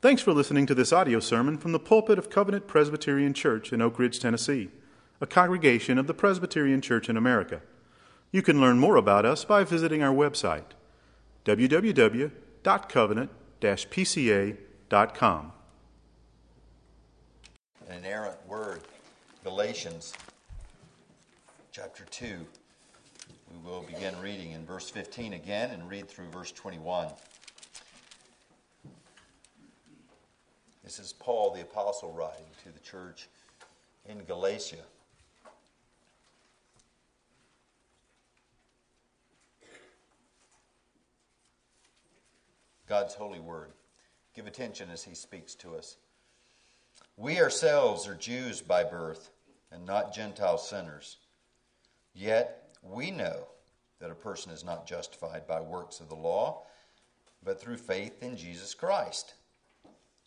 Thanks for listening to this audio sermon from the pulpit of Covenant Presbyterian Church in Oak Ridge, Tennessee, a congregation of the Presbyterian Church in America. You can learn more about us by visiting our website, www.covenant pca.com. An inerrant word, Galatians chapter 2. We will begin reading in verse 15 again and read through verse 21. This is Paul the Apostle writing to the church in Galatia. God's holy word. Give attention as he speaks to us. We ourselves are Jews by birth and not Gentile sinners. Yet we know that a person is not justified by works of the law, but through faith in Jesus Christ.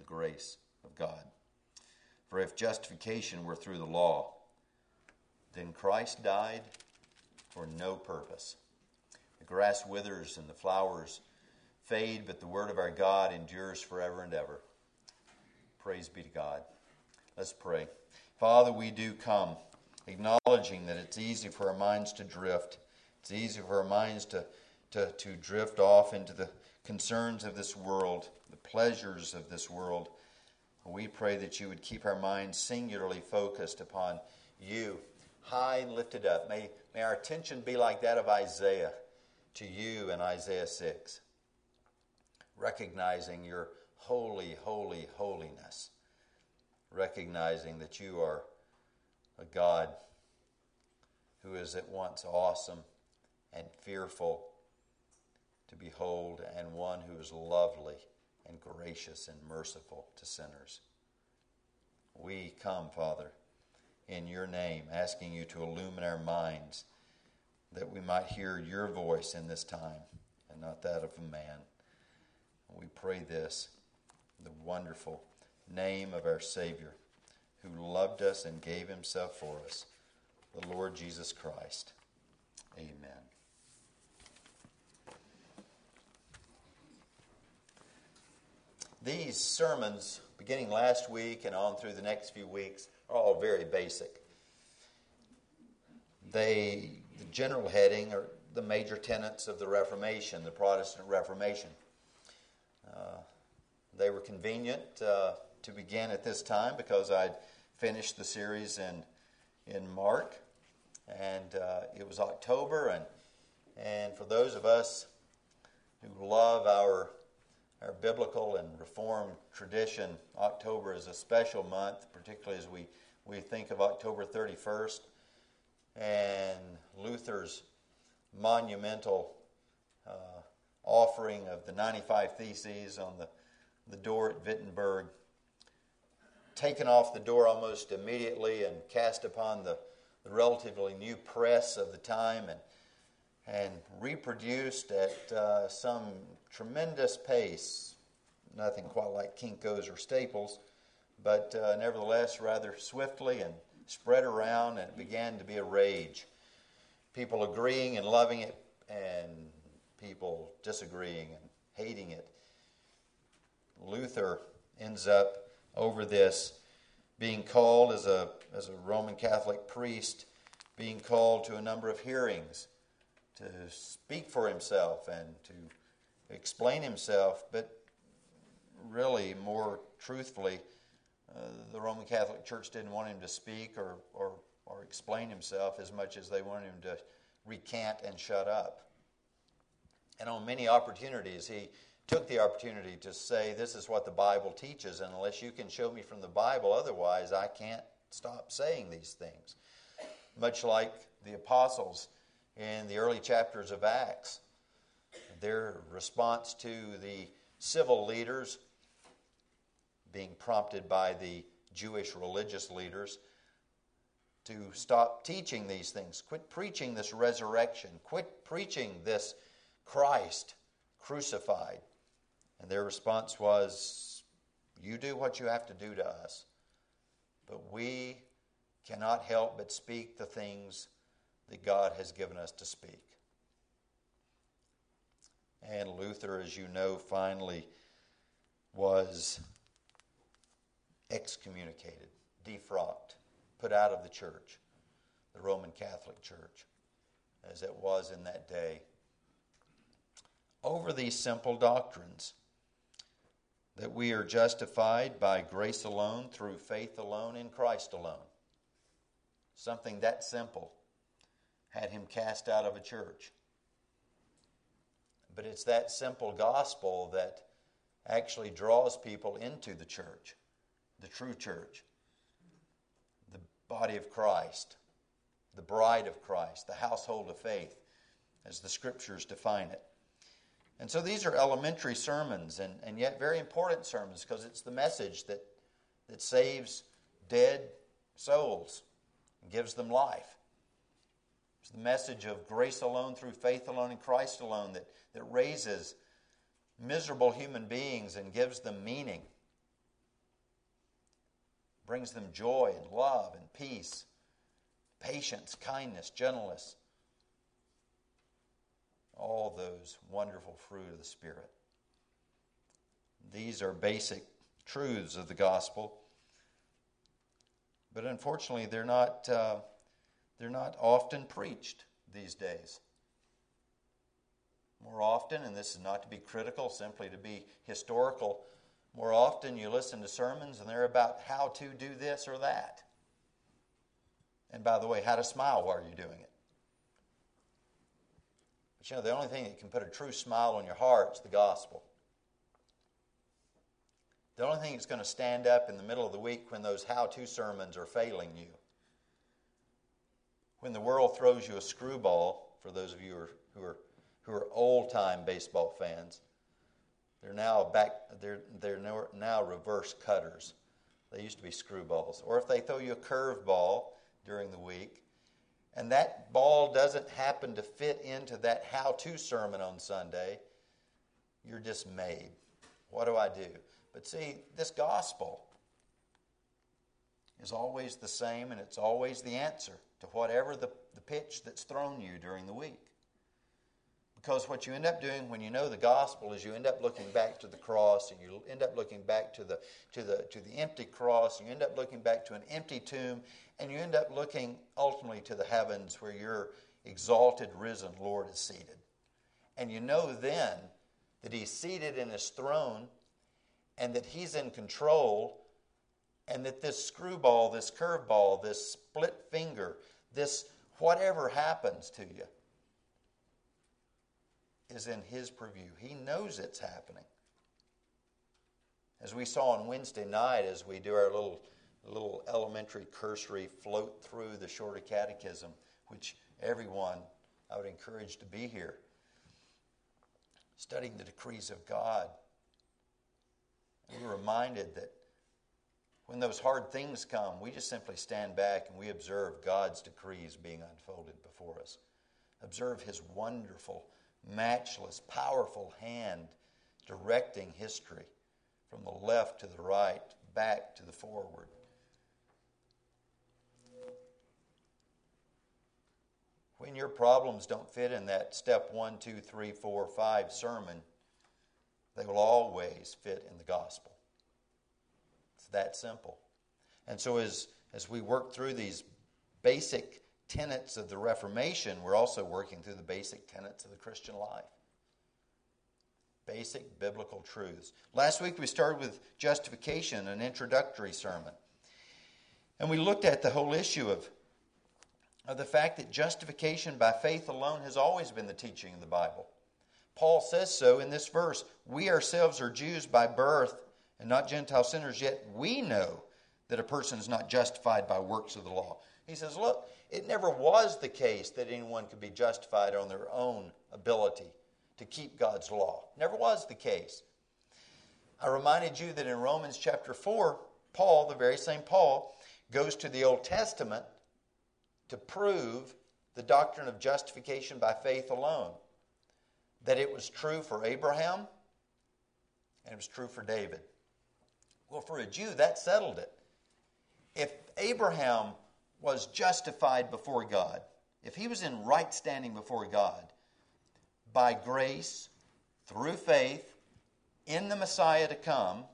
the grace of God. For if justification were through the law, then Christ died for no purpose. The grass withers and the flowers fade, but the word of our God endures forever and ever. Praise be to God. Let's pray. Father, we do come acknowledging that it's easy for our minds to drift. It's easy for our minds to, to, to drift off into the concerns of this world, the pleasures of this world. We pray that you would keep our minds singularly focused upon you, high and lifted up. May, may our attention be like that of Isaiah to you in Isaiah 6, recognizing your holy, holy, holiness, recognizing that you are a God who is at once awesome and fearful to behold, and one who is lovely and gracious and merciful to sinners. We come, Father, in your name, asking you to illumine our minds that we might hear your voice in this time and not that of a man. We pray this the wonderful name of our Savior, who loved us and gave himself for us, the Lord Jesus Christ. Amen. These sermons, beginning last week and on through the next few weeks, are all very basic. They, the general heading, are the major tenets of the Reformation, the Protestant Reformation. Uh, they were convenient uh, to begin at this time because I'd finished the series in in Mark, and uh, it was October, and and for those of us who love our our biblical and reformed tradition, October is a special month, particularly as we, we think of October 31st and Luther's monumental uh, offering of the 95 Theses on the, the door at Wittenberg, taken off the door almost immediately and cast upon the, the relatively new press of the time and, and reproduced at uh, some tremendous pace. Nothing quite like Kinko's or Staples, but uh, nevertheless rather swiftly and spread around, and it began to be a rage. People agreeing and loving it, and people disagreeing and hating it. Luther ends up over this being called as a, as a Roman Catholic priest, being called to a number of hearings to speak for himself and to explain himself, but really more truthfully, uh, the Roman Catholic Church didn't want him to speak or, or, or explain himself as much as they wanted him to recant and shut up. And on many opportunities, he took the opportunity to say, This is what the Bible teaches, and unless you can show me from the Bible otherwise, I can't stop saying these things. Much like the apostles in the early chapters of Acts, their response to the civil leaders being prompted by the Jewish religious leaders to stop teaching these things, quit preaching this resurrection, quit preaching this Christ crucified. And their response was, You do what you have to do to us, but we cannot help but speak the things that God has given us to speak. And Luther, as you know, finally was excommunicated, defrocked, put out of the church, the Roman Catholic Church, as it was in that day, over these simple doctrines that we are justified by grace alone, through faith alone, in Christ alone. Something that simple had him cast out of a church. But it's that simple gospel that actually draws people into the church the true church, the body of Christ, the bride of Christ, the household of faith, as the scriptures define it. And so these are elementary sermons and, and yet very important sermons because it's the message that, that saves dead souls and gives them life. It's the message of grace alone through faith alone in Christ alone that, that raises miserable human beings and gives them meaning brings them joy and love and peace, patience, kindness, gentleness, all those wonderful fruit of the Spirit. These are basic truths of the gospel, but unfortunately, they're not, uh, they're not often preached these days. More often, and this is not to be critical, simply to be historical, more often, you listen to sermons and they're about how to do this or that. And by the way, how to smile while you're doing it. But you know, the only thing that can put a true smile on your heart is the gospel. The only thing that's going to stand up in the middle of the week when those how to sermons are failing you, when the world throws you a screwball, for those of you who are, who are, who are old time baseball fans, they're now back. They're they're now reverse cutters. They used to be screwballs. Or if they throw you a curveball during the week, and that ball doesn't happen to fit into that how-to sermon on Sunday, you're dismayed. What do I do? But see, this gospel is always the same, and it's always the answer to whatever the, the pitch that's thrown you during the week. Because what you end up doing when you know the gospel is you end up looking back to the cross and you end up looking back to the, to the, to the empty cross and you end up looking back to an empty tomb and you end up looking ultimately to the heavens where your exalted, risen Lord is seated. And you know then that He's seated in His throne and that He's in control and that this screwball, this curveball, this split finger, this whatever happens to you, is in His purview. He knows it's happening. As we saw on Wednesday night, as we do our little, little elementary cursory float through the Shorter Catechism, which everyone I would encourage to be here, studying the decrees of God. We're reminded that when those hard things come, we just simply stand back and we observe God's decrees being unfolded before us. Observe His wonderful matchless, powerful hand directing history from the left to the right, back to the forward. When your problems don't fit in that step one, two, three, four, five sermon, they will always fit in the gospel. That simple. And so, as, as we work through these basic tenets of the Reformation, we're also working through the basic tenets of the Christian life. Basic biblical truths. Last week we started with justification, an introductory sermon. And we looked at the whole issue of, of the fact that justification by faith alone has always been the teaching of the Bible. Paul says so in this verse We ourselves are Jews by birth and not Gentile sinners, yet we know that a person is not justified by works of the law. He says, Look, it never was the case that anyone could be justified on their own ability to keep God's law. Never was the case. I reminded you that in Romans chapter 4, Paul, the very same Paul, goes to the Old Testament to prove the doctrine of justification by faith alone. That it was true for Abraham and it was true for David. Well, for a Jew, that settled it. If Abraham was justified before God, if he was in right standing before God by grace through faith in the Messiah to come,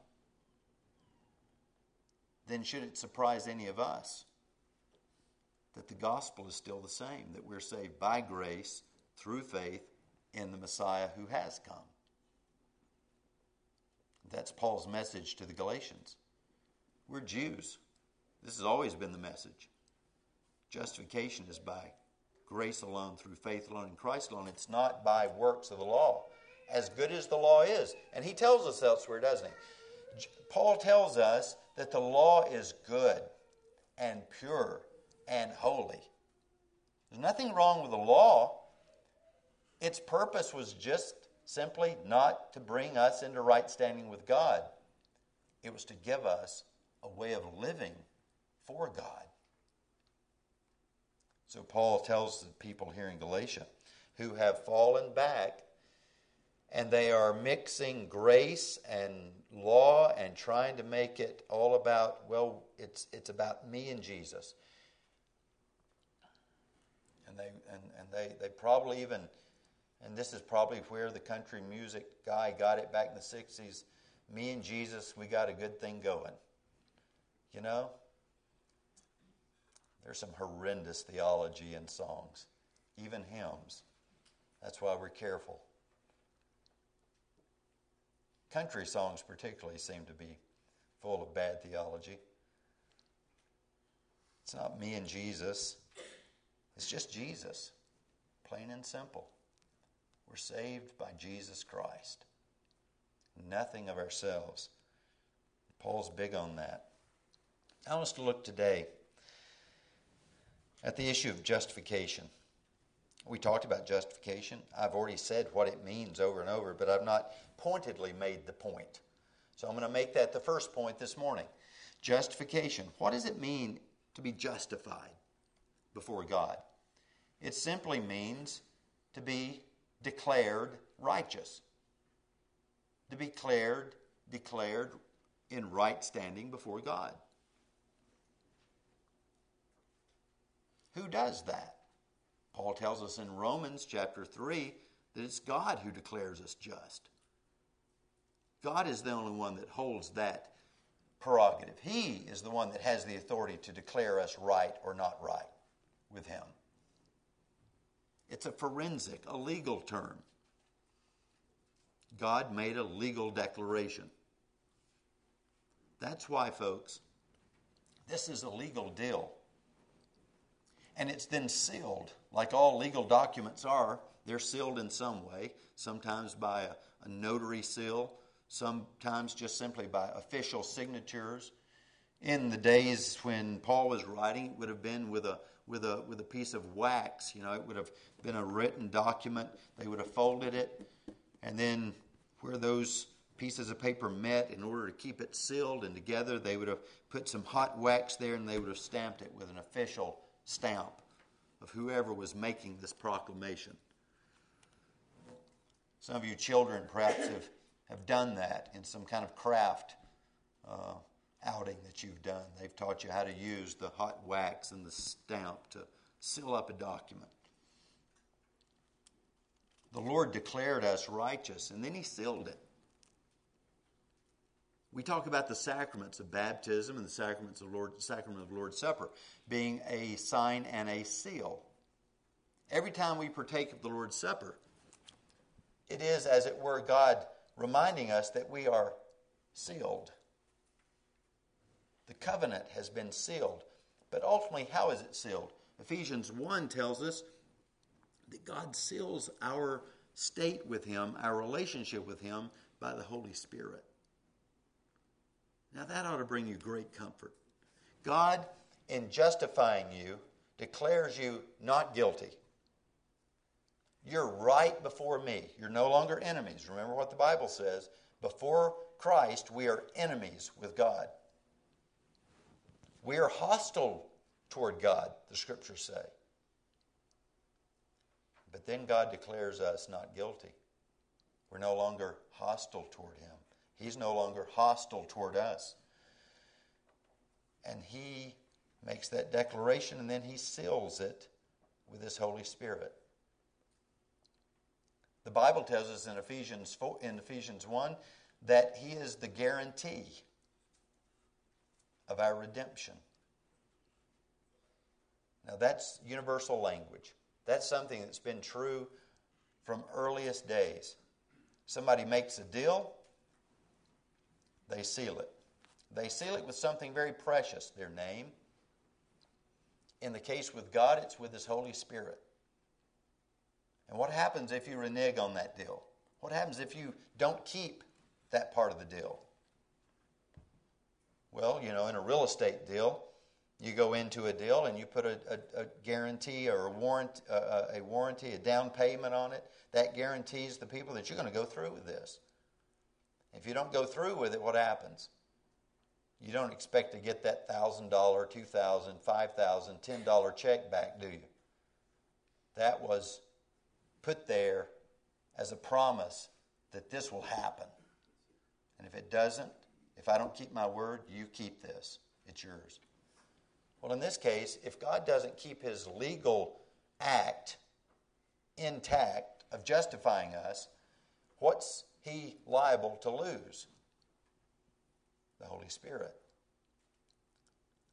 then should it surprise any of us that the gospel is still the same, that we're saved by grace through faith in the Messiah who has come? That's Paul's message to the Galatians. We're Jews. This has always been the message. Justification is by grace alone, through faith alone, in Christ alone. It's not by works of the law, as good as the law is. And he tells us elsewhere, doesn't he? Paul tells us that the law is good and pure and holy. There's nothing wrong with the law. Its purpose was just simply not to bring us into right standing with God, it was to give us a way of living for God. So Paul tells the people here in Galatia who have fallen back and they are mixing grace and law and trying to make it all about well it's it's about me and Jesus. And they and, and they, they probably even and this is probably where the country music guy got it back in the 60s. Me and Jesus, we got a good thing going. You know? There's some horrendous theology in songs, even hymns. That's why we're careful. Country songs, particularly, seem to be full of bad theology. It's not me and Jesus, it's just Jesus, plain and simple. We're saved by Jesus Christ. Nothing of ourselves. Paul's big on that. I want us to look today at the issue of justification. We talked about justification. I've already said what it means over and over, but I've not pointedly made the point. So I'm going to make that the first point this morning. Justification. What does it mean to be justified before God? It simply means to be declared righteous. To be declared, declared in right standing before God. Who does that? Paul tells us in Romans chapter 3 that it's God who declares us just. God is the only one that holds that prerogative. He is the one that has the authority to declare us right or not right with Him. It's a forensic, a legal term. God made a legal declaration. That's why, folks, this is a legal deal. And it's then sealed, like all legal documents are. They're sealed in some way, sometimes by a, a notary seal, sometimes just simply by official signatures. In the days when Paul was writing, it would have been with a with a with a piece of wax. You know, it would have been a written document. They would have folded it, and then where those pieces of paper met, in order to keep it sealed and together, they would have put some hot wax there, and they would have stamped it with an official stamp of whoever was making this proclamation. Some of you children perhaps have, have done that in some kind of craft. Uh, outing that you've done. They've taught you how to use the hot wax and the stamp to seal up a document. The Lord declared us righteous, and then He sealed it. We talk about the sacraments of baptism and the sacraments of Lord, sacrament of Lord's Supper being a sign and a seal. Every time we partake of the Lord's Supper, it is, as it were, God reminding us that we are sealed. The covenant has been sealed. But ultimately, how is it sealed? Ephesians 1 tells us that God seals our state with Him, our relationship with Him, by the Holy Spirit. Now, that ought to bring you great comfort. God, in justifying you, declares you not guilty. You're right before me. You're no longer enemies. Remember what the Bible says. Before Christ, we are enemies with God. We are hostile toward God, the scriptures say. But then God declares us not guilty. We're no longer hostile toward Him. He's no longer hostile toward us. And He makes that declaration and then He seals it with His Holy Spirit. The Bible tells us in Ephesians, 4, in Ephesians 1 that He is the guarantee of our redemption. Now, that's universal language. That's something that's been true from earliest days. Somebody makes a deal, they seal it. They seal it with something very precious, their name. In the case with God, it's with His Holy Spirit. And what happens if you renege on that deal? What happens if you don't keep that part of the deal? Well, you know, in a real estate deal, you go into a deal and you put a, a, a guarantee or a warrant, uh, a warranty, a down payment on it. That guarantees the people that you're going to go through with this. If you don't go through with it, what happens? You don't expect to get that thousand dollar, two thousand, five thousand, ten dollar check back, do you? That was put there as a promise that this will happen. And if it doesn't, if I don't keep my word, you keep this. It's yours. Well, in this case, if God doesn't keep his legal act intact of justifying us, what's he liable to lose? The Holy Spirit.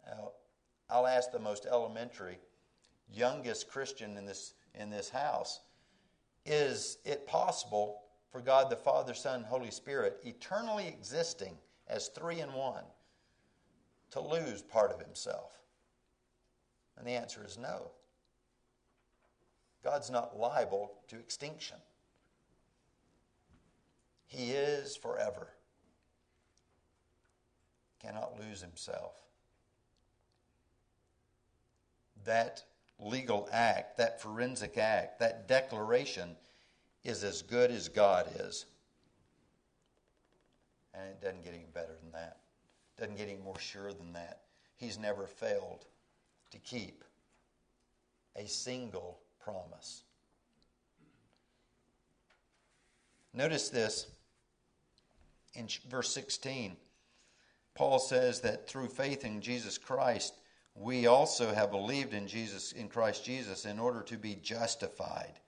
Now, I'll ask the most elementary, youngest Christian in this, in this house is it possible for God the Father, Son, Holy Spirit, eternally existing as three in one, to lose part of himself? And the answer is no. God's not liable to extinction. He is forever. Cannot lose himself. That legal act, that forensic act, that declaration is as good as God is. And it doesn't get any better than that. It doesn't get any more sure than that. He's never failed to keep a single promise. Notice this in verse 16. Paul says that through faith in Jesus Christ, we also have believed in Jesus in Christ Jesus in order to be justified.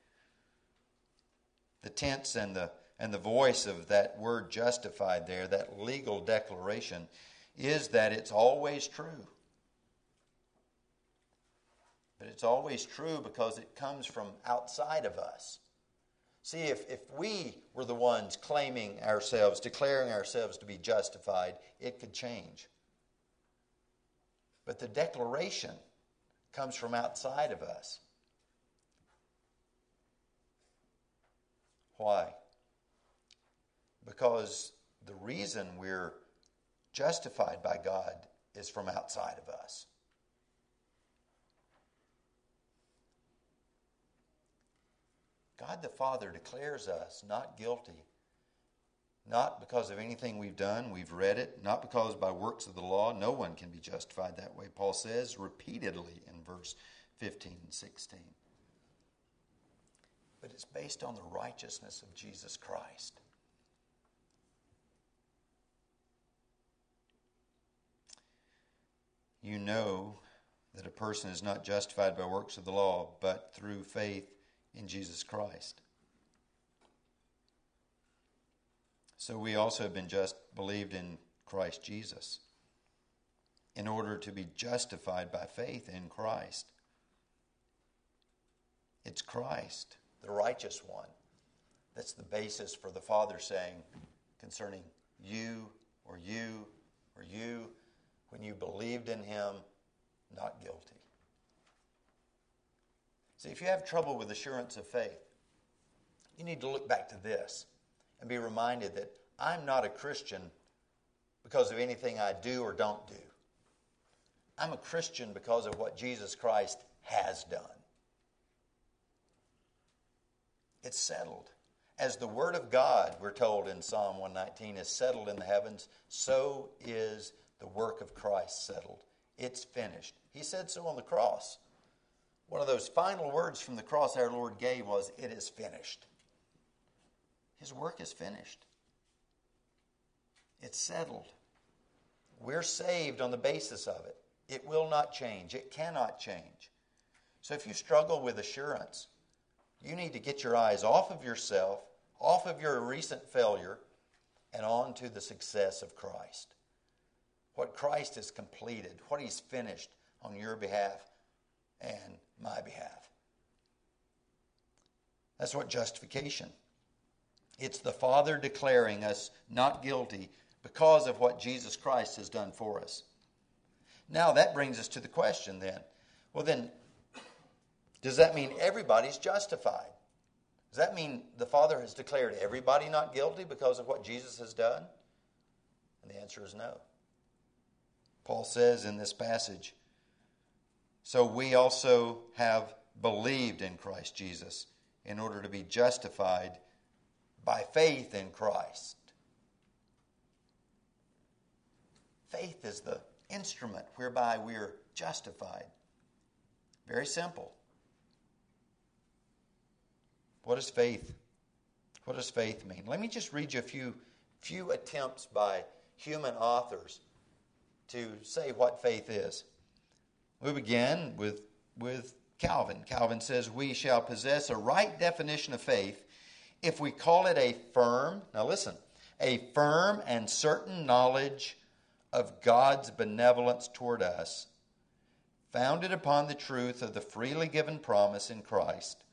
The tense and the and the voice of that word justified there, that legal declaration, is that it's always true. But it's always true because it comes from outside of us. See, if, if we were the ones claiming ourselves, declaring ourselves to be justified, it could change. But the declaration comes from outside of us. Why? Because the reason we're justified by God is from outside of us. God the Father declares us not guilty, not because of anything we've done, we've read it, not because by works of the law, no one can be justified that way, Paul says repeatedly in verse 15 and 16. But it's based on the righteousness of Jesus Christ. You know that a person is not justified by works of the law, but through faith in Jesus Christ. So we also have been just believed in Christ Jesus in order to be justified by faith in Christ. It's Christ, the righteous one, That's the basis for the Father saying concerning you or you or you when you believed in Him, not guilty. See, if you have trouble with assurance of faith, you need to look back to this and be reminded that I'm not a Christian because of anything I do or don't do. I'm a Christian because of what Jesus Christ has done. It's settled. As the Word of God, we're told in Psalm 119, is settled in the heavens, so is the work of Christ settled. It's finished. He said so on the cross. One of those final words from the cross our Lord gave was, It is finished. His work is finished. It's settled. We're saved on the basis of it. It will not change. It cannot change. So if you struggle with assurance, you need to get your eyes off of yourself, off of your recent failure, and on to the success of Christ. What Christ has completed, what He's finished on your behalf and my behalf. That's what justification. It's the Father declaring us not guilty because of what Jesus Christ has done for us. Now that brings us to the question then. Well, then, does that mean everybody's justified? Does that mean the Father has declared everybody not guilty because of what Jesus has done? And the answer is no. Paul says in this passage, So we also have believed in Christ Jesus in order to be justified by faith in Christ. Faith is the instrument whereby we're justified. Very simple. What does faith? What does faith mean? Let me just read you a few few attempts by human authors to say what faith is. We begin with with Calvin. Calvin says, "We shall possess a right definition of faith if we call it a firm, now listen, a firm and certain knowledge of God's benevolence toward us, founded upon the truth of the freely given promise in Christ,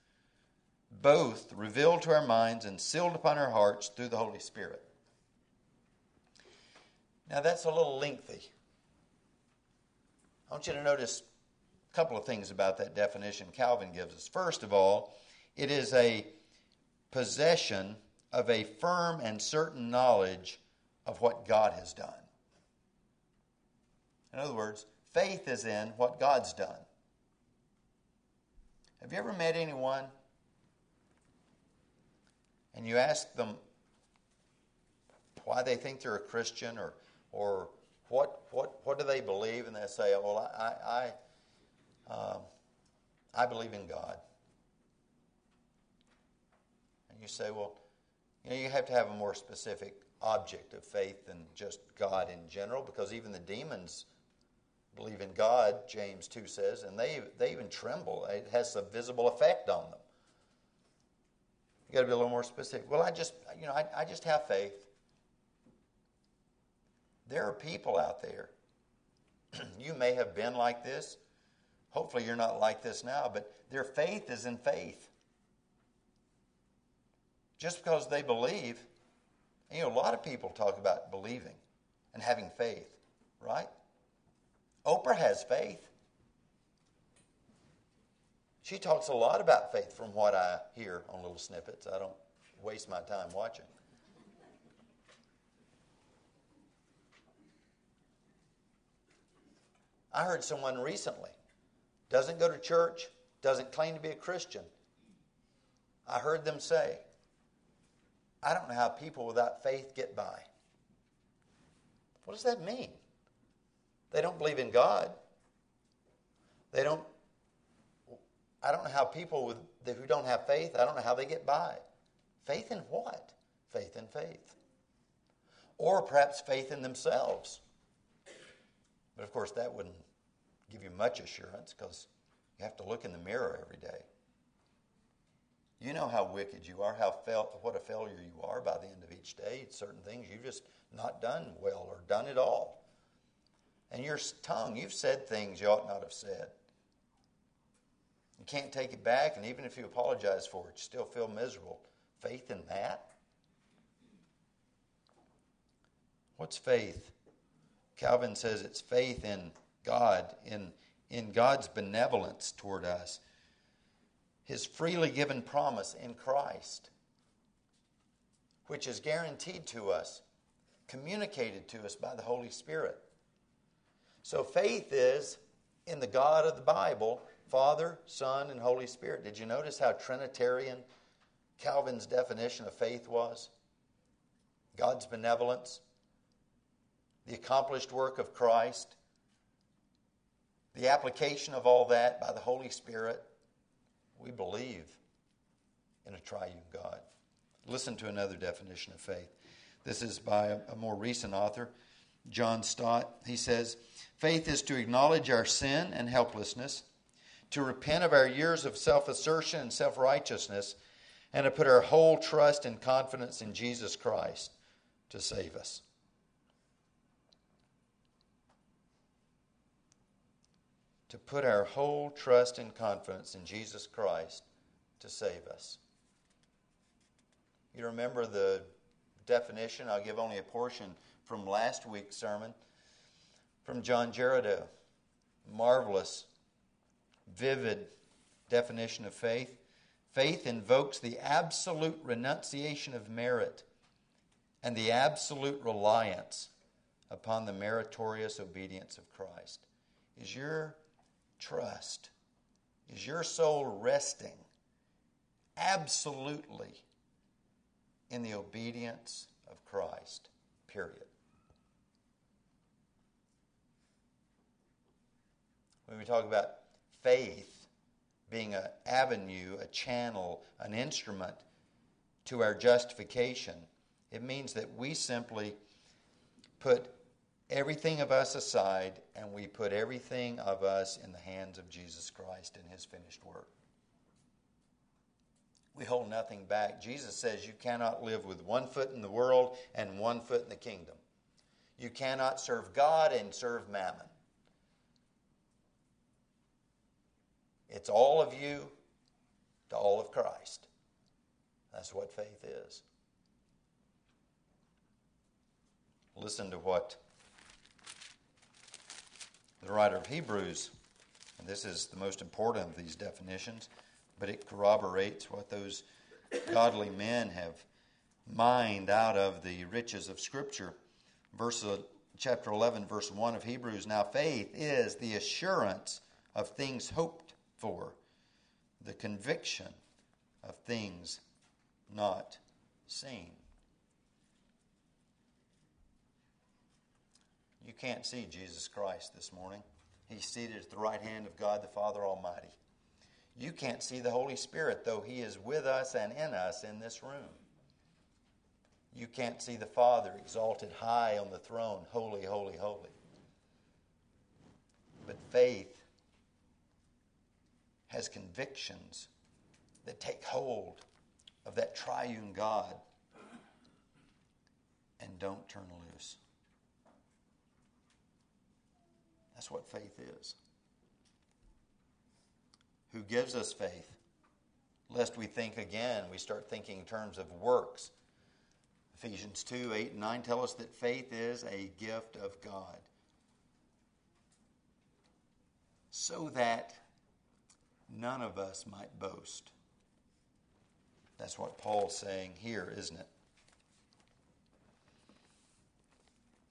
both revealed to our minds and sealed upon our hearts through the Holy Spirit. Now that's a little lengthy. I want you to notice a couple of things about that definition Calvin gives us. First of all, it is a possession of a firm and certain knowledge of what God has done. In other words, faith is in what God's done. Have you ever met anyone and you ask them why they think they're a Christian or, or what, what, what do they believe? And they say, well, I, I, um, I believe in God And you say, well, you know, you have to have a more specific object of faith than just God in general, because even the demons believe in God, James 2 says, and they, they even tremble. It has a visible effect on them. You've got to be a little more specific. Well, I just, you know, I, I just have faith. There are people out there. you may have been like this. Hopefully, you're not like this now, but their faith is in faith just because they believe. You know, a lot of people talk about believing and having faith, right? Oprah has faith. She talks a lot about faith from what I hear on little snippets. I don't waste my time watching. I heard someone recently doesn't go to church, doesn't claim to be a Christian. I heard them say, I don't know how people without faith get by. What does that mean? They don't believe in God. They don't. I don't know how people with, who don't have faith, I don't know how they get by. Faith in what? Faith in faith. Or perhaps faith in themselves. But of course, that wouldn't give you much assurance because you have to look in the mirror every day. You know how wicked you are, how fail, what a failure you are by the end of each day. Certain things you've just not done well or done at all. And your tongue, you've said things you ought not have said. You can't take it back, and even if you apologize for it, you still feel miserable. Faith in that? What's faith? Calvin says it's faith in God, in, in God's benevolence toward us, His freely given promise in Christ, which is guaranteed to us, communicated to us by the Holy Spirit. So faith is in the God of the Bible, Father, Son, and Holy Spirit. Did you notice how Trinitarian Calvin's definition of faith was? God's benevolence, the accomplished work of Christ, the application of all that by the Holy Spirit. We believe in a triune God. Listen to another definition of faith. This is by a more recent author, John Stott. He says, Faith is to acknowledge our sin and helplessness, to repent of our years of self assertion and self righteousness, and to put our whole trust and confidence in Jesus Christ to save us. To put our whole trust and confidence in Jesus Christ to save us. You remember the definition? I'll give only a portion from last week's sermon from John Girardeau. Marvelous, vivid definition of faith. Faith invokes the absolute renunciation of merit and the absolute reliance upon the meritorious obedience of Christ. Is your trust, is your soul resting absolutely in the obedience of Christ? Period. when we talk about faith being an avenue, a channel, an instrument to our justification, it means that we simply put everything of us aside and we put everything of us in the hands of Jesus Christ and his finished work. We hold nothing back. Jesus says you cannot live with one foot in the world and one foot in the kingdom. You cannot serve God and serve mammon. It's all of you to all of Christ. That's what faith is. Listen to what the writer of Hebrews, and this is the most important of these definitions, but it corroborates what those godly men have mined out of the riches of Scripture. Verse uh, chapter 11, verse 1 of Hebrews. Now, faith is the assurance of things hoped for the conviction of things not seen. You can't see Jesus Christ this morning. He's seated at the right hand of God the Father Almighty. You can't see the Holy Spirit, though He is with us and in us in this room. You can't see the Father exalted high on the throne, holy, holy, holy. But faith has convictions that take hold of that triune God and don't turn loose. That's what faith is. Who gives us faith? Lest we think again, we start thinking in terms of works. Ephesians 2 8 and 9 tell us that faith is a gift of God. So that none of us might boast. That's what Paul's saying here, isn't it?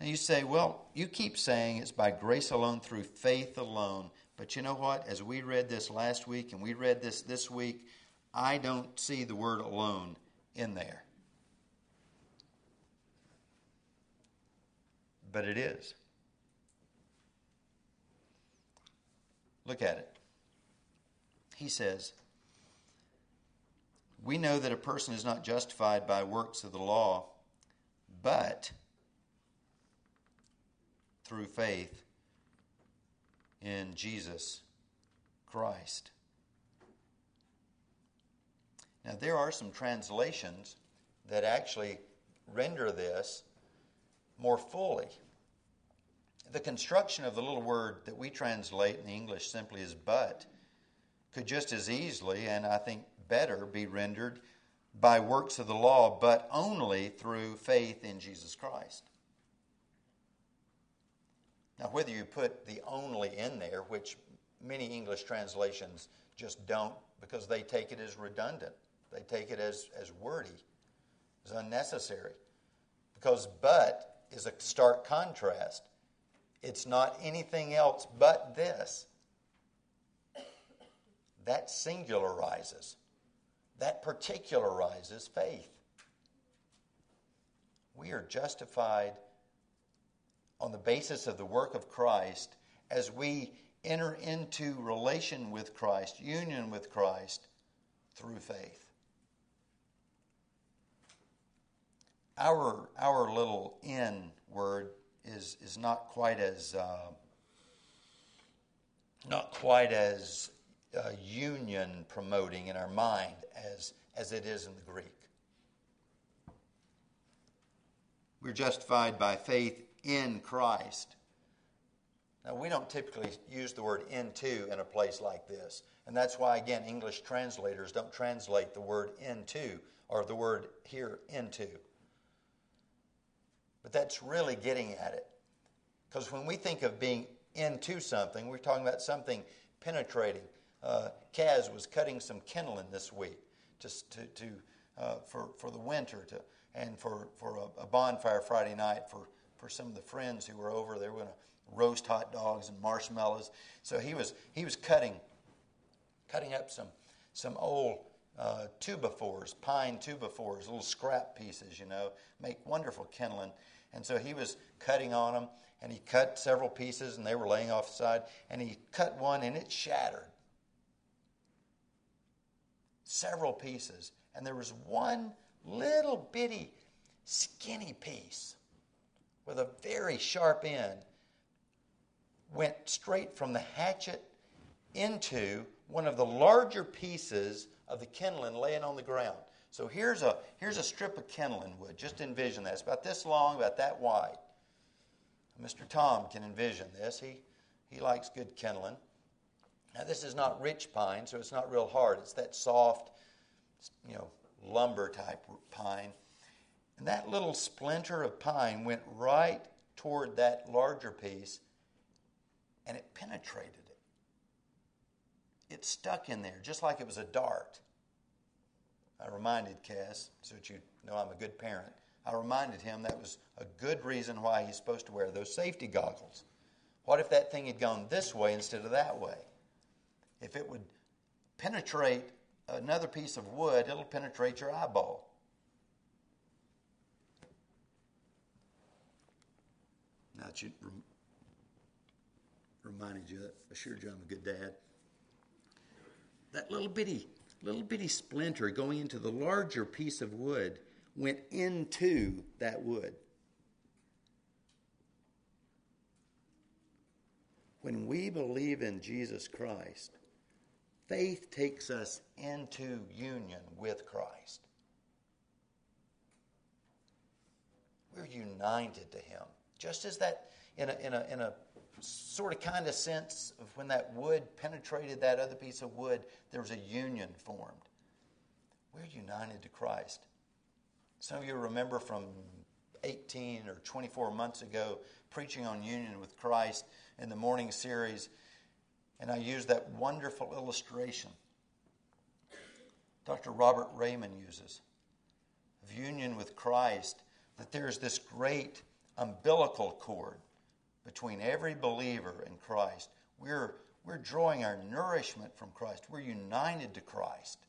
And you say, well, you keep saying it's by grace alone, through faith alone. But you know what? As we read this last week and we read this this week, I don't see the word alone in there. But it is. Look at it he says, We know that a person is not justified by works of the law, but through faith in Jesus Christ. Now, there are some translations that actually render this more fully. The construction of the little word that we translate in English simply as but could just as easily, and I think better, be rendered by works of the law, but only through faith in Jesus Christ. Now, whether you put the only in there, which many English translations just don't because they take it as redundant, they take it as, as wordy, as unnecessary. Because but is a stark contrast. It's not anything else but this. That singularizes, that particularizes faith. We are justified on the basis of the work of Christ as we enter into relation with Christ, union with Christ through faith. Our, our little N word is, is not quite as uh, not quite as uh, union promoting in our mind as, as it is in the Greek. We're justified by faith in Christ. Now, we don't typically use the word into in a place like this. And that's why, again, English translators don't translate the word into or the word here into. But that's really getting at it. Because when we think of being into something, we're talking about something penetrating. Uh, Kaz was cutting some kindling this week just to, to uh, for, for the winter to, and for, for a, a bonfire Friday night for for some of the friends who were over. They were going to roast hot dogs and marshmallows. So he was he was cutting cutting up some some old uh, two-by-fours, pine two-by-fours, little scrap pieces, you know, make wonderful kindling. And so he was cutting on them, and he cut several pieces, and they were laying off the side. And he cut one, and it shattered. Several pieces, and there was one little bitty, skinny piece with a very sharp end went straight from the hatchet into one of the larger pieces of the kindling laying on the ground. So here's a, here's a strip of kindling wood. Just envision that. It's about this long, about that wide. Mr. Tom can envision this. He, he likes good kindling. Now, this is not rich pine, so it's not real hard. It's that soft, you know, lumber type pine. And that little splinter of pine went right toward that larger piece and it penetrated it. It stuck in there just like it was a dart. I reminded Cass, so that you know I'm a good parent, I reminded him that was a good reason why he's supposed to wear those safety goggles. What if that thing had gone this way instead of that way? If it would penetrate another piece of wood, it'll penetrate your eyeball. That you rem- reminded you that assured you I'm a good dad. That little bitty, little bitty splinter going into the larger piece of wood went into that wood. When we believe in Jesus Christ, faith takes us into union with Christ. We're united to Him. Just as that, in a, in a, in a sort of kind of sense of when that wood penetrated that other piece of wood, there was a union formed. We're united to Christ. Some of you remember from 18 or 24 months ago preaching on union with Christ in the morning series, and I used that wonderful illustration Dr. Robert Reymond uses of union with Christ, that there's this great umbilical cord between every believer in Christ. We're, we're drawing our nourishment from Christ. We're united to Christ.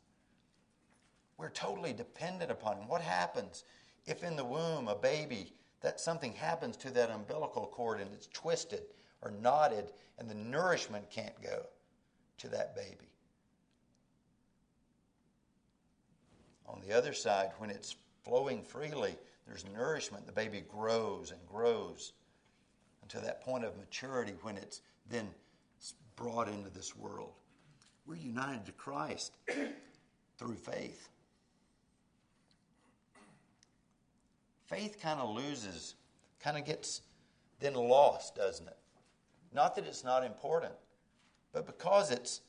We're totally dependent upon Him. What happens if in the womb a baby, that something happens to that umbilical cord and it's twisted or knotted and the nourishment can't go to that baby? On the other side, when it's flowing freely, there's nourishment. The baby grows and grows until that point of maturity when it's then brought into this world. We're united to Christ through faith. Faith kind of loses, kind of gets then lost, doesn't it? Not that it's not important, but because it's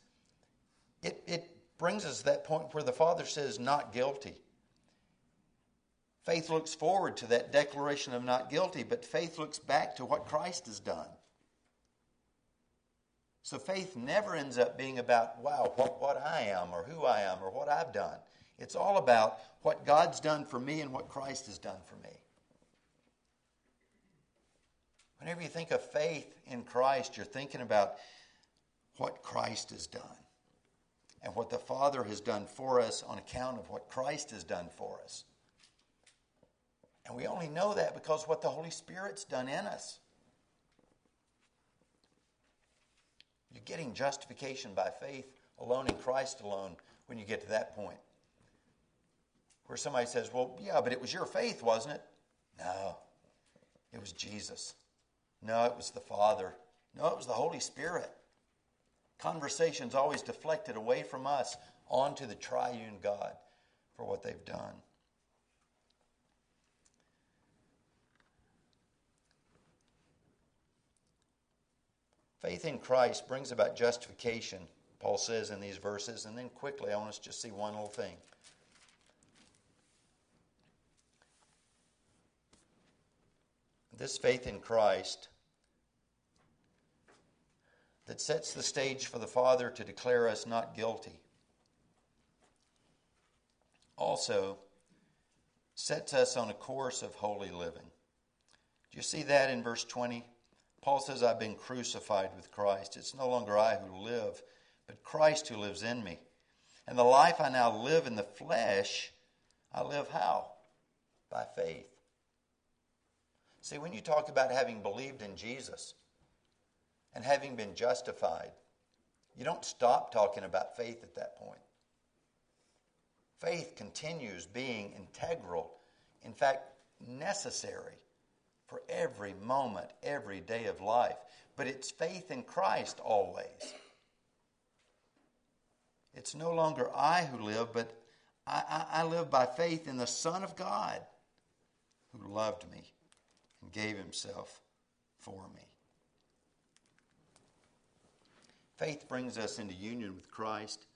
it, it brings us to that point where the Father says, not guilty. Faith looks forward to that declaration of not guilty, but faith looks back to what Christ has done. So faith never ends up being about, wow, what, what I am or who I am or what I've done. It's all about what God's done for me and what Christ has done for me. Whenever you think of faith in Christ, you're thinking about what Christ has done and what the Father has done for us on account of what Christ has done for us. And we only know that because what the Holy Spirit's done in us. You're getting justification by faith alone in Christ alone when you get to that point. Where somebody says, Well, yeah, but it was your faith, wasn't it? No, it was Jesus. No, it was the Father. No, it was the Holy Spirit. Conversations always deflected away from us onto the triune God for what they've done. Faith in Christ brings about justification, Paul says in these verses. And then quickly, I want us to just see one little thing. This faith in Christ that sets the stage for the Father to declare us not guilty also sets us on a course of holy living. Do you see that in verse 20? Paul says, I've been crucified with Christ. It's no longer I who live, but Christ who lives in me. And the life I now live in the flesh, I live how? By faith. See, when you talk about having believed in Jesus and having been justified, you don't stop talking about faith at that point. Faith continues being integral, in fact, necessary for every moment, every day of life. But it's faith in Christ always. It's no longer I who live, but I, I, I, live by faith in the Son of God who loved me and gave himself for me. Faith brings us into union with Christ.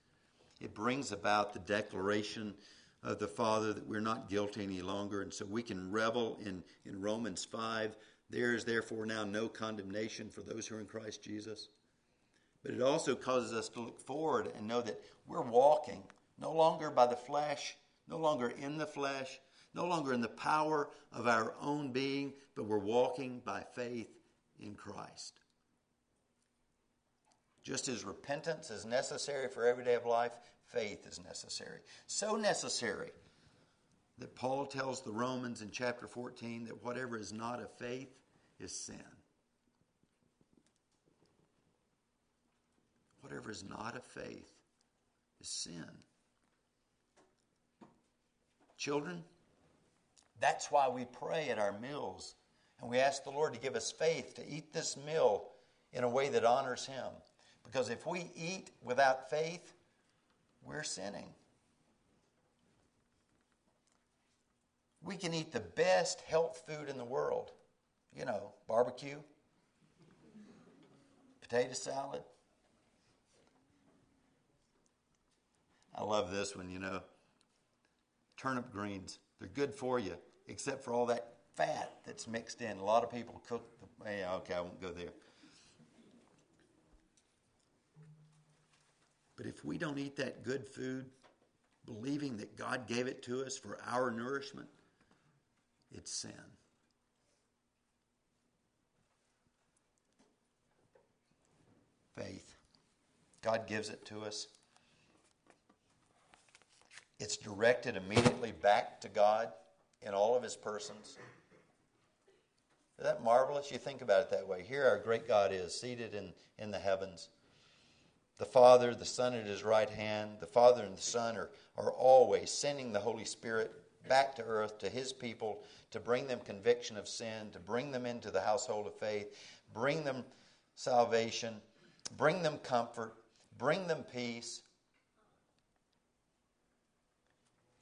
It brings about the declaration of the Father that we're not guilty any longer. And so we can revel in, in Romans 5. There is therefore now no condemnation for those who are in Christ Jesus. But it also causes us to look forward and know that we're walking no longer by the flesh, no longer in the flesh, no longer in the power of our own being, but we're walking by faith in Christ. Just as repentance is necessary for every day of life, faith is necessary. So necessary that Paul tells the Romans in chapter 14 that whatever is not of faith is sin. Whatever is not of faith is sin. Children, that's why we pray at our meals and we ask the Lord to give us faith to eat this meal in a way that honors Him. Because if we eat without faith, we're sinning. We can eat the best health food in the world. You know, barbecue, potato salad. I love this one, you know. Turnip greens. They're good for you, except for all that fat that's mixed in. A lot of people cook the. Yeah, okay, I won't go there. But if we don't eat that good food, believing that God gave it to us for our nourishment, it's sin. Faith. God gives it to us. It's directed immediately back to God in all of his persons. Is that marvelous? You think about it that way. Here our great God is seated in, in the heavens the Father, the Son at his right hand, the Father and the Son are, are always sending the Holy Spirit back to earth to his people to bring them conviction of sin, to bring them into the household of faith, bring them salvation, bring them comfort, bring them peace.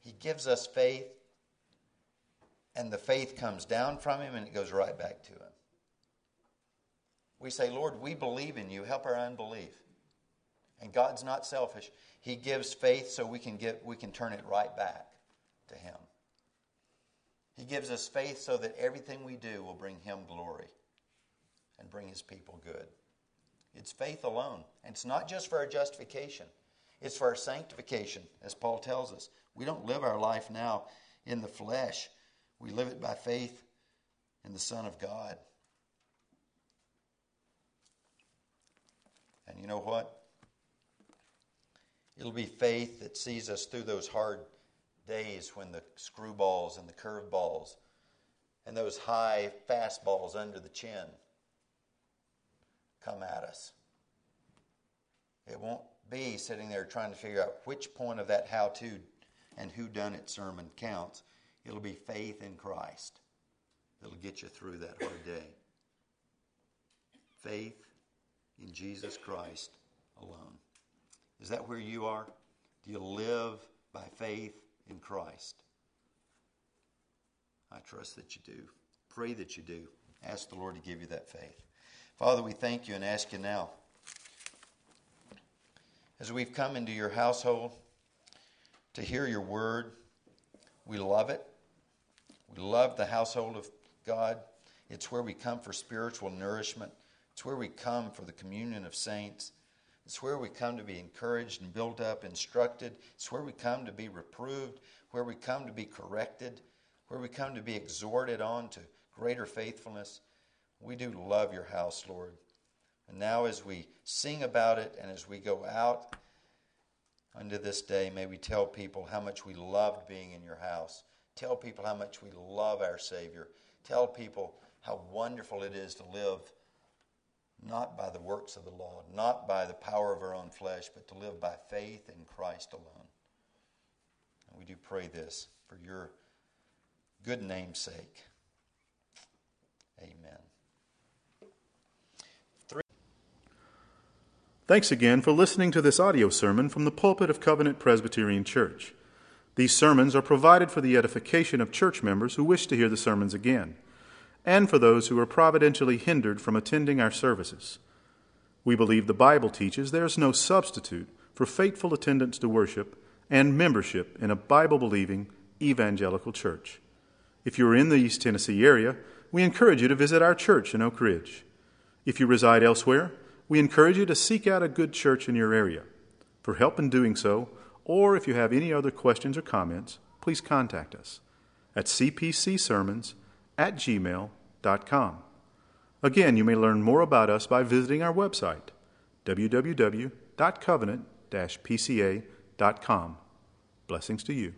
He gives us faith, and the faith comes down from him and it goes right back to him. We say, Lord, we believe in you. Help our unbelief. And God's not selfish. He gives faith so we can get we can turn it right back to him. He gives us faith so that everything we do will bring Him glory and bring His people good. It's faith alone. And it's not just for our justification, it's for our sanctification, as Paul tells us. We don't live our life now in the flesh, we live it by faith in the Son of God. And you know what? It'll be faith that sees us through those hard days when the screwballs and the curveballs and those high fastballs under the chin come at us. It won't be sitting there trying to figure out which point of that how to and who done it sermon counts. It'll be faith in Christ that'll get you through that hard day. Faith in Jesus Christ alone. Is that where you are? Do you live by faith in Christ? I trust that you do. Pray that you do. Ask the Lord to give you that faith. Father, we thank you and ask you now, as we've come into your household to hear your word, we love it. We love the household of God. It's where we come for spiritual nourishment. It's where we come for the communion of saints. It's where we come to be encouraged and built up, instructed. It's where we come to be reproved, where we come to be corrected, where we come to be exhorted on to greater faithfulness. We do love your house, Lord. And now, as we sing about it and as we go out unto this day, may we tell people how much we loved being in your house. Tell people how much we love our Savior. Tell people how wonderful it is to live not by the works of the law, not by the power of our own flesh, but to live by faith in Christ alone. And we do pray this for your good name's sake. Amen. Three. Thanks again for listening to this audio sermon from the pulpit of Covenant Presbyterian Church. These sermons are provided for the edification of church members who wish to hear the sermons again and for those who are providentially hindered from attending our services. We believe the Bible teaches there is no substitute for faithful attendance to worship and membership in a Bible believing evangelical church. If you are in the East Tennessee area, we encourage you to visit our church in Oak Ridge. If you reside elsewhere, we encourage you to seek out a good church in your area. For help in doing so, or if you have any other questions or comments, please contact us at cpcsermons at gmail.com. Again, you may learn more about us by visiting our website, www.covenant-pca.com. Blessings to you.